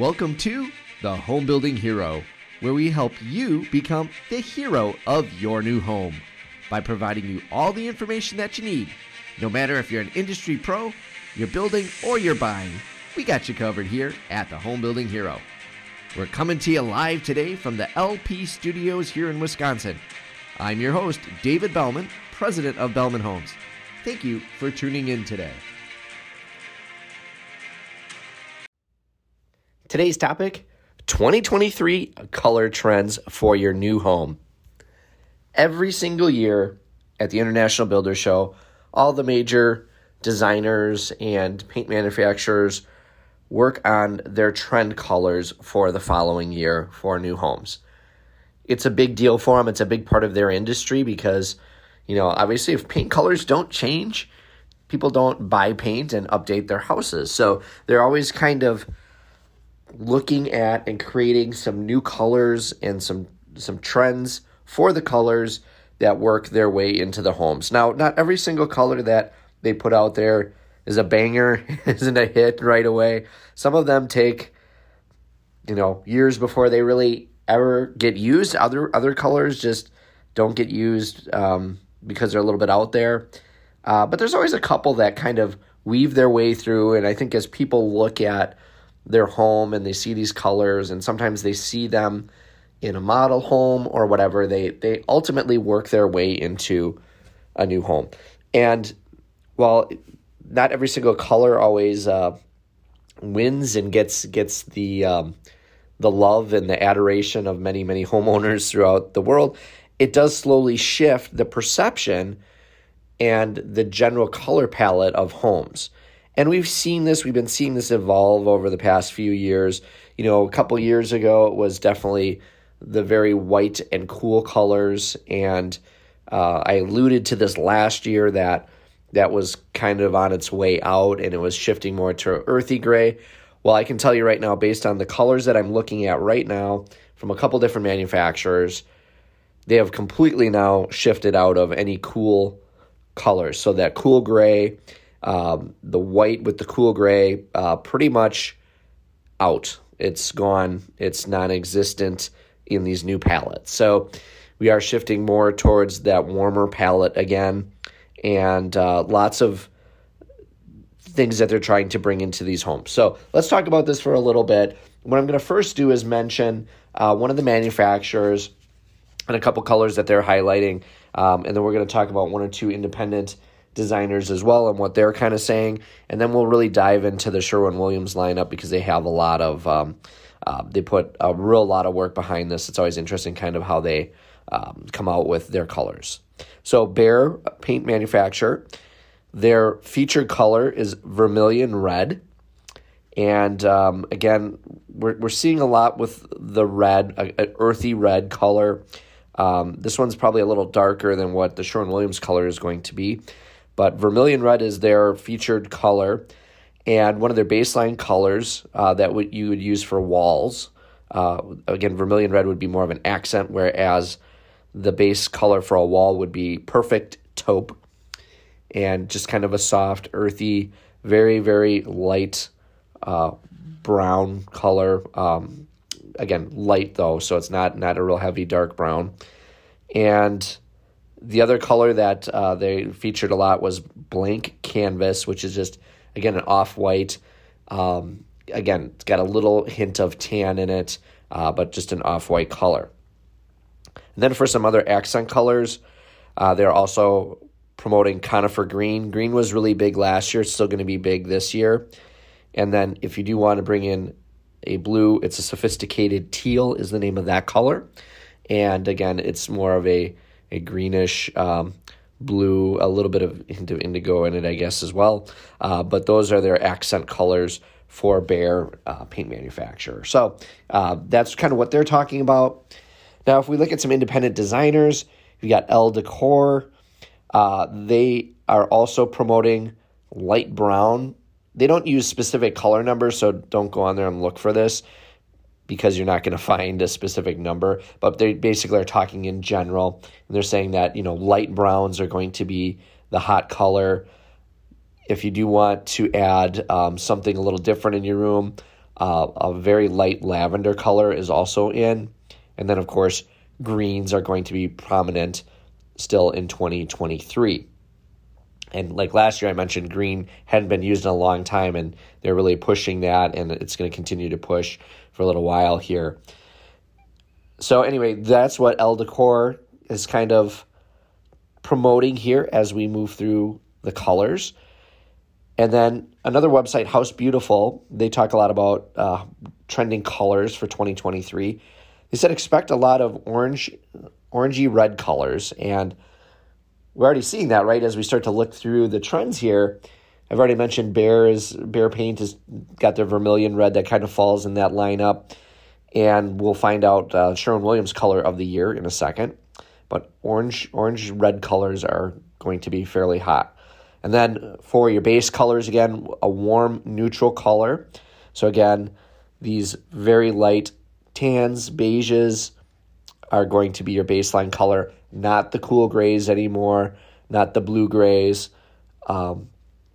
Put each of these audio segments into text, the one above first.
Welcome to the Home Building Hero, where we help you become the hero of your new home by providing you all the information that you need. No matter if you're an industry pro, you're building, or you're buying, we got you covered here at the Home Building Hero. We're coming to you live today from the LP studios here in Wisconsin. I'm your host, David Belman, president of Belman Homes. Thank you for tuning in today. Today's topic 2023 color trends for your new home. Every single year at the International Builder Show, all the major designers and paint manufacturers work on their trend colors for the following year for new homes. It's a big deal for them. It's a big part of their industry because, you know, obviously if paint colors don't change, people don't buy paint and update their houses. So they're always kind of looking at and creating some new colors and some some trends for the colors that work their way into the homes. Now, not every single color that they put out there is a banger, isn't a hit right away. Some of them take you know, years before they really ever get used. Other other colors just don't get used um, because they're a little bit out there. Uh, but there's always a couple that kind of weave their way through, and I think as people look at their home and they see these colors and sometimes they see them in a model home or whatever they they ultimately work their way into a new home. And while not every single color always uh, wins and gets gets the um, the love and the adoration of many many homeowners throughout the world it does slowly shift the perception and the general color palette of homes and we've seen this, we've been seeing this evolve over the past few years. You know, a couple years ago, it was definitely the very white and cool colors. And uh, I alluded to this last year that that was kind of on its way out and it was shifting more to earthy gray. Well, I can tell you right now, based on the colors that I'm looking at right now from a couple different manufacturers, they have completely now shifted out of any cool colors. So that cool gray um, the white with the cool gray, uh, pretty much out. It's gone. It's non-existent in these new palettes. So we are shifting more towards that warmer palette again, and uh, lots of things that they're trying to bring into these homes. So let's talk about this for a little bit. What I'm going to first do is mention uh, one of the manufacturers and a couple colors that they're highlighting, um, and then we're going to talk about one or two independent designers as well and what they're kind of saying. And then we'll really dive into the Sherwin Williams lineup because they have a lot of, um, uh, they put a real lot of work behind this. It's always interesting kind of how they um, come out with their colors. So, Behr paint manufacturer, their featured color is vermilion red. And um, again, we're, we're seeing a lot with the red, an earthy red color. Um, this one's probably a little darker than what the Sherwin Williams color is going to be. But vermilion red is their featured color, and one of their baseline colors uh, that would, you would use for walls. Uh, again, vermilion red would be more of an accent, whereas the base color for a wall would be perfect taupe, and just kind of a soft, earthy, very very light uh, brown color. Um, again, light though, so it's not not a real heavy dark brown, and the other color that uh, they featured a lot was blank canvas, which is just again an off white. Um, again, it's got a little hint of tan in it, uh, but just an off white color. And then for some other accent colors, uh, they're also promoting conifer green. Green was really big last year; it's still going to be big this year. And then if you do want to bring in a blue, it's a sophisticated teal is the name of that color. And again, it's more of a a greenish um, blue, a little bit of indigo in it, I guess, as well. Uh, but those are their accent colors for Behr uh, paint manufacturer. So uh, that's kind of what they're talking about. Now, if we look at some independent designers, we got Elle Decor. Uh, they are also promoting light brown. They don't use specific color numbers, so don't go on there and look for this because you're not going to find a specific number, but they basically are talking in general. And they're saying that, you know, light browns are going to be the hot color. If you do want to add um, something a little different in your room, Uh, a very light lavender color is also in. And then, of course, greens are going to be prominent still in 2023. And like last year, I mentioned green hadn't been used in a long time, and they're really pushing that, and it's going to continue to push for a little while here. So, anyway, that's what Elle Decor is kind of promoting here as we move through the colors. And then another website, House Beautiful, they talk a lot about uh, trending colors for 2023. They said expect a lot of orange, orangey red colors, and we're already seeing that right as we start to look through the trends here. I've already mentioned Behr's Behr Paint has got their vermilion red that kind of falls in that lineup, and we'll find out uh, Sherwin Williams color of the year in a second. But orange, orange red colors are going to be fairly hot. And then for your base colors, again, a warm neutral color. So again, these very light tans, beiges are going to be your baseline color, not the cool grays anymore, not the blue grays. Um,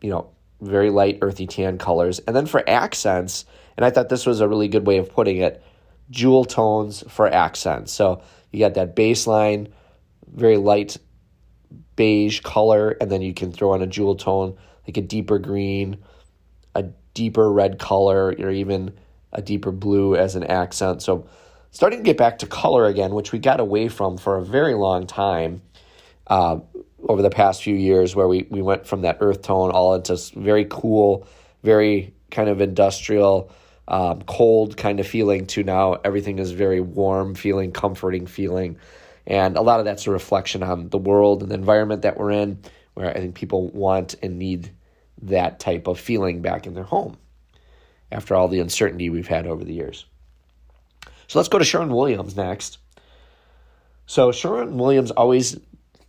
you know, very light earthy tan colors. And then for accents, and I thought this was a really good way of putting it, jewel tones for accents. So you got that baseline, very light beige color, and then you can throw on a jewel tone like a deeper green, a deeper red color, or even a deeper blue as an accent. So starting to get back to color again, which we got away from for a very long time uh, over the past few years, where we, we went from that earth tone all into very cool, very kind of industrial, um, cold kind of feeling to now everything is very warm feeling, comforting feeling. And a lot of that's a reflection on the world and the environment that we're in, where I think people want and need that type of feeling back in their home after all the uncertainty we've had over the years. So let's go to Sherwin Williams next. So Sherwin Williams always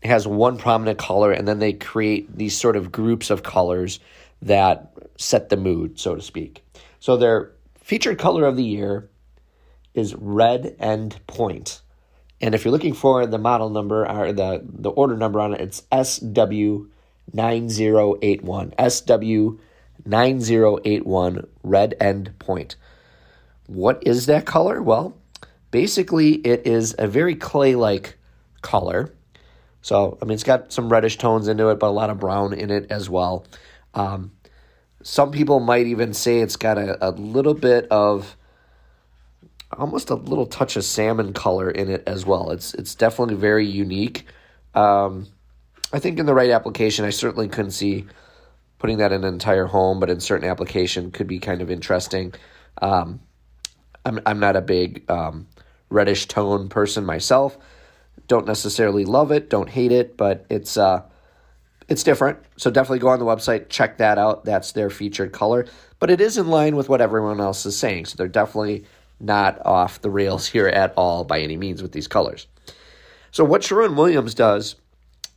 has one prominent color, and then they create these sort of groups of colors that set the mood, so to speak. So their featured color of the year is Redend Point. And if you're looking for the model number or the, the order number on it, it's SW9081. SW9081 Redend Point. What is that color? Well, basically, it is a very clay like color. So, I mean, it's got some reddish tones into it, but a lot of brown in it as well. Um, some people might even say it's got a, a little bit of almost a little touch of salmon color in it as well. It's it's definitely very unique. Um, I think in the right application, I certainly couldn't see putting that in an entire home, but in certain application could be kind of interesting. Um, I'm I'm not a big um, reddish tone person myself. Don't necessarily love it, don't hate it, but it's uh, it's different. So definitely go on the website, check that out. That's their featured color, but it is in line with what everyone else is saying. So they're definitely not off the rails here at all by any means with these colors. So what Sherwin Williams does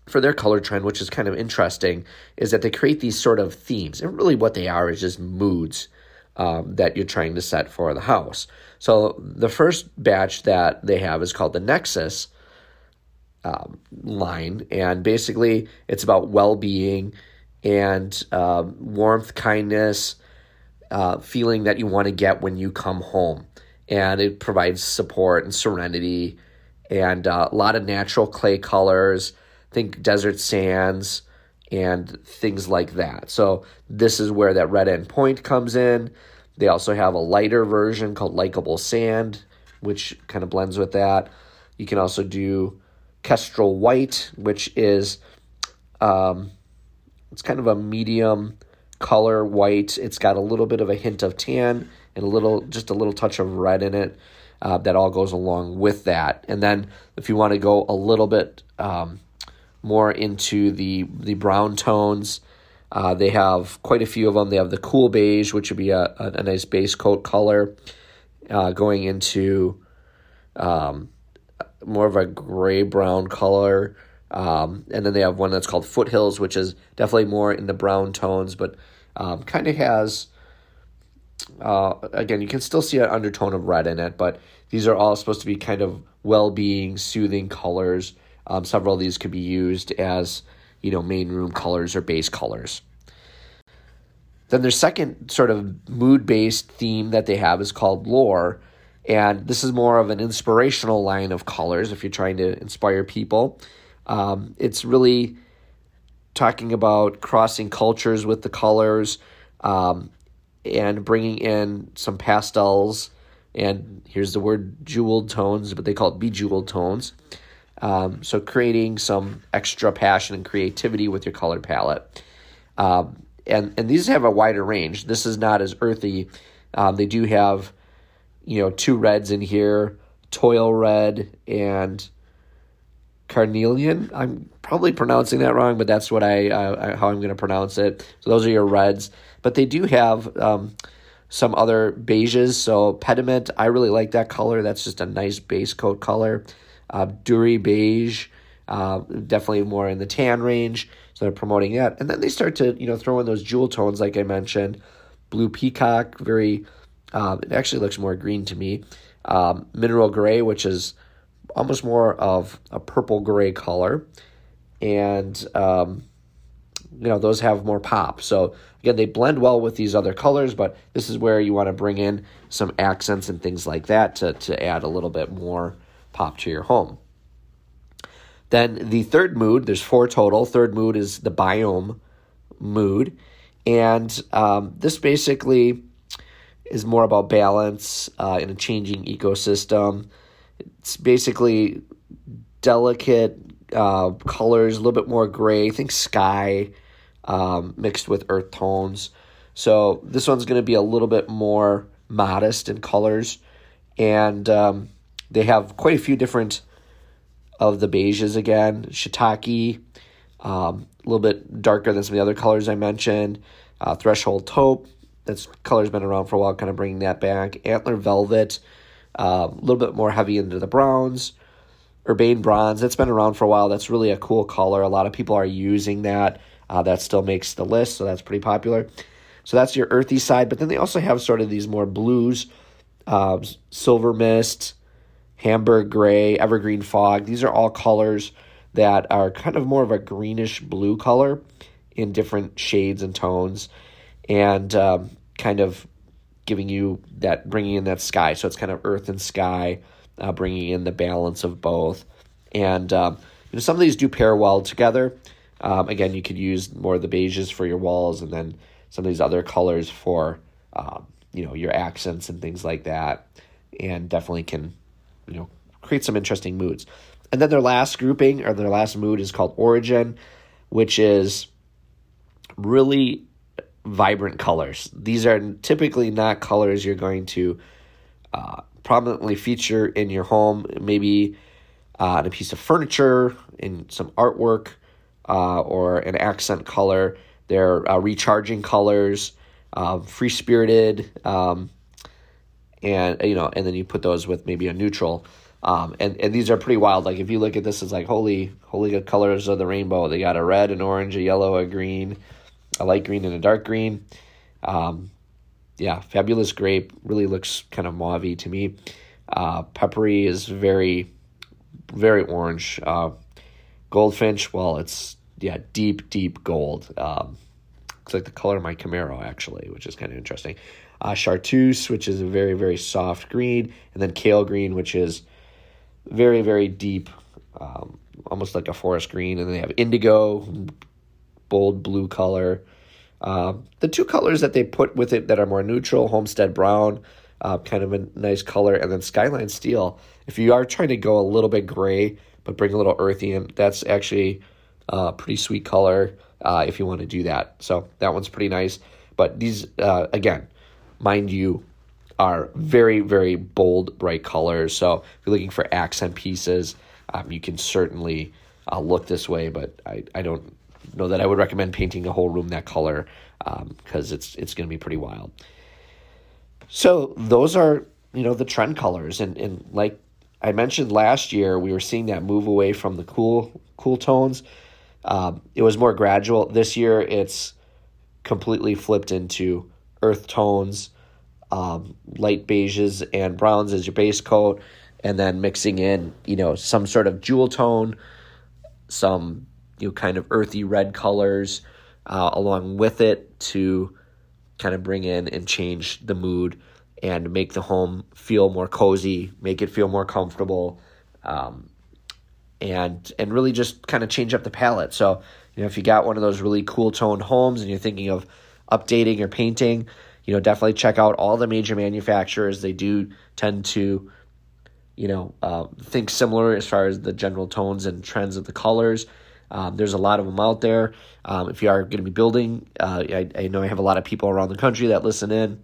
for their color trend, which is kind of interesting, is that they create these sort of themes. And really what they are is just moods um, that you're trying to set for the house. So the first batch that they have is called the Nexus um, line. And basically it's about well-being and um, warmth, kindness, uh, feeling that you want to get when you come home and it provides support and serenity and uh, a lot of natural clay colors. Think desert sands and things like that. So this is where that Redend Point comes in. They also have a lighter version called Likeable Sand, which kind of blends with that. You can also do Kestrel White, which is um, it's kind of a medium color white. It's got a little bit of a hint of tan and a little, just a little touch of red in it. Uh, that all goes along with that. And then if you want to go a little bit um, more into the the brown tones, uh, they have quite a few of them. They have the cool beige, which would be a, a, nice base coat color, uh, going into um, more of a gray brown color. Um, and then they have one that's called Foothills, which is definitely more in the brown tones, but um, kind of has uh, again, you can still see an undertone of red in it, but these are all supposed to be kind of well-being, soothing colors. Um, several of these could be used as you know main room colors or base colors. then their second sort of mood based theme that they have is called lore. And this is more of an inspirational line of colors if you're trying to inspire people. Um, it's really talking about crossing cultures with the colors um, and bringing in some pastels. And here's the word jeweled tones, but they call it bejeweled tones. Um, so creating some extra passion and creativity with your color palette. Um, and, and these have a wider range. This is not as earthy. Um, they do have, you know, two reds in here, toile red and carnelian. I'm probably pronouncing that wrong, but that's what I uh, how I'm going to pronounce it. So those are your reds, but they do have um, some other beiges. So pediment, I really like that color. That's just a nice base coat color. Uh, Dhurrie beige, uh, definitely more in the tan range. So they're promoting that, and then they start to you know throw in those jewel tones like I mentioned. Blue peacock, very. Uh, it actually looks more green to me. Um, mineral gray, which is almost more of a purple gray color, and um, you know those have more pop. So again, they blend well with these other colors, but this is where you want to bring in some accents and things like that to to add a little bit more pop to your home. Then the third mood, there's four total. Third mood is the biome mood, and um, this basically is more about balance uh, in a changing ecosystem. It's basically delicate uh, colors, a little bit more gray. I think sky um, mixed with earth tones. So this one's going to be a little bit more modest in colors, and um, they have quite a few different of the beiges again. Shiitake, um, a little bit darker than some of the other colors I mentioned. Uh, Threshold taupe, that's color's been around for a while, kind of bringing that back. Antler velvet, uh, a little bit more heavy into the browns. Urbane bronze, that's been around for a while. That's really a cool color. A lot of people are using that. Uh, that still makes the list, so that's pretty popular. So that's your earthy side, but then they also have sort of these more blues, uh, silver mist, Homburg gray, evergreen fog. These are all colors that are kind of more of a greenish blue color in different shades and tones, and um, kind of giving you that, bringing in that sky. So it's kind of earth and sky, uh, bringing in the balance of both. And um, you know, some of these do pair well together. Um, again, you could use more of the beiges for your walls, and then some of these other colors for um, you know your accents and things like that. And definitely can you know create some interesting moods. And then their last grouping or their last mood is called Origin, which is really vibrant colors. These are typically not colors you're going to uh, prominently feature in your home, maybe uh, on a piece of furniture, in some artwork, uh, or an accent color. They're uh, recharging colors, uh, free spirited, um, and you know, and then you put those with maybe a neutral. Um, and, and these are pretty wild. Like if you look at this, it's like holy, holy colors of the rainbow. They got a red, an orange, a yellow, a green, a light green, and a dark green. Um, yeah, fabulous grape. Really looks kind of mauve to me. Uh, peppery is very, very orange. Uh, goldfinch, well, it's yeah, deep, deep gold. Um, looks like the color of my Camaro actually, which is kind of interesting uh, chartreuse, which is a very, very soft green, and then kale green, which is very, very deep, um, almost like a forest green. And then they have indigo, bold blue color. Uh, the two colors that they put with it that are more neutral, Homestead Brown, uh, kind of a nice color, and then Skyline Steel. If you are trying to go a little bit gray, but bring a little earthy in, that's actually a pretty sweet color uh, if you want to do that. So that one's pretty nice. But these, uh, again, mind you, are very, very bold, bright colors. So if you're looking for accent pieces, um, you can certainly uh, look this way, but I, I don't know that I would recommend painting a whole room that color because um, it's it's going to be pretty wild. So those are you know the trend colors, and and like I mentioned last year, we were seeing that move away from the cool cool tones. Um, it was more gradual. This year, it's completely flipped into earth tones, um, light beiges and browns as your base coat, and then mixing in, you know, some sort of jewel tone, some, you know, kind of earthy red colors uh, along with it to kind of bring in and change the mood and make the home feel more cozy, make it feel more comfortable, um, and and really just kind of change up the palette. So you know, if you got one of those really cool toned homes and you're thinking of updating or painting, you know, definitely check out all the major manufacturers. They do tend to, you know, uh, think similar as far as the general tones and trends of the colors. Um, there's a lot of them out there. Um, if you are going to be building, uh, I, I know I have a lot of people around the country that listen in,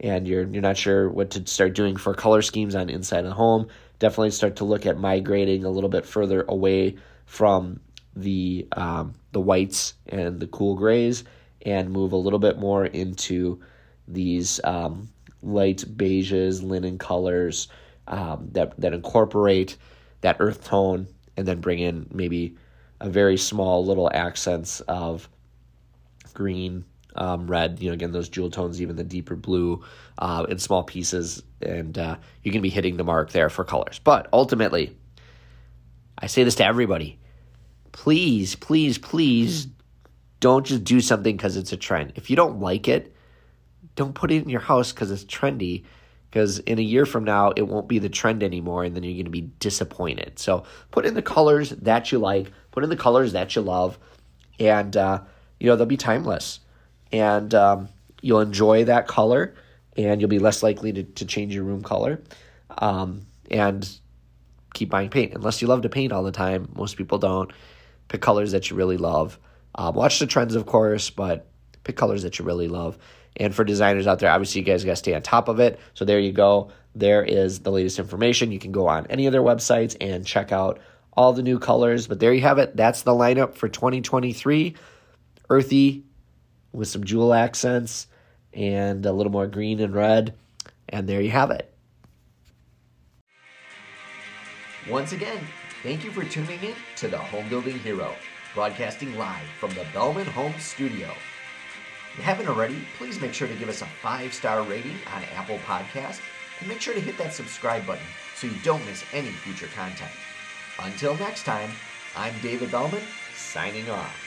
and you're you're not sure what to start doing for color schemes on inside the home. Definitely start to look at migrating a little bit further away from the um, the whites and the cool grays, and move a little bit more into these um, light beiges, linen colors um, that that incorporate that earth tone, and then bring in maybe very small little accents of green, um, red. You know, again those jewel tones, even the deeper blue, uh, in small pieces, and uh, you can be hitting the mark there for colors. But ultimately, I say this to everybody: please, please, please, don't just do something because it's a trend. If you don't like it, don't put it in your house because it's trendy because in a year from now it won't be the trend anymore and then you're going to be disappointed. So put in the colors that you like put in the colors that you love and uh, you know they'll be timeless. And um, you'll enjoy that color and you'll be less likely to, to change your room color. Um, and keep buying paint. Unless you love to paint all the time most people don't. Pick colors that you really love. Um, watch the trends of course but pick colors that you really love and for designers out there, obviously, you guys got to stay on top of it. So there you go. There is the latest information. You can go on any of their websites and check out all the new colors. But there you have it. That's the lineup for 2023. Earthy with some jewel accents and a little more green and red. And there you have it. Once again, thank you for tuning in to the Home Building Hero, broadcasting live from the Belman Home Studio. If you haven't already, please make sure to give us a five star rating on Apple Podcast and make sure to hit that subscribe button so you don't miss any future content. Until next time, I'm David Belman, signing off.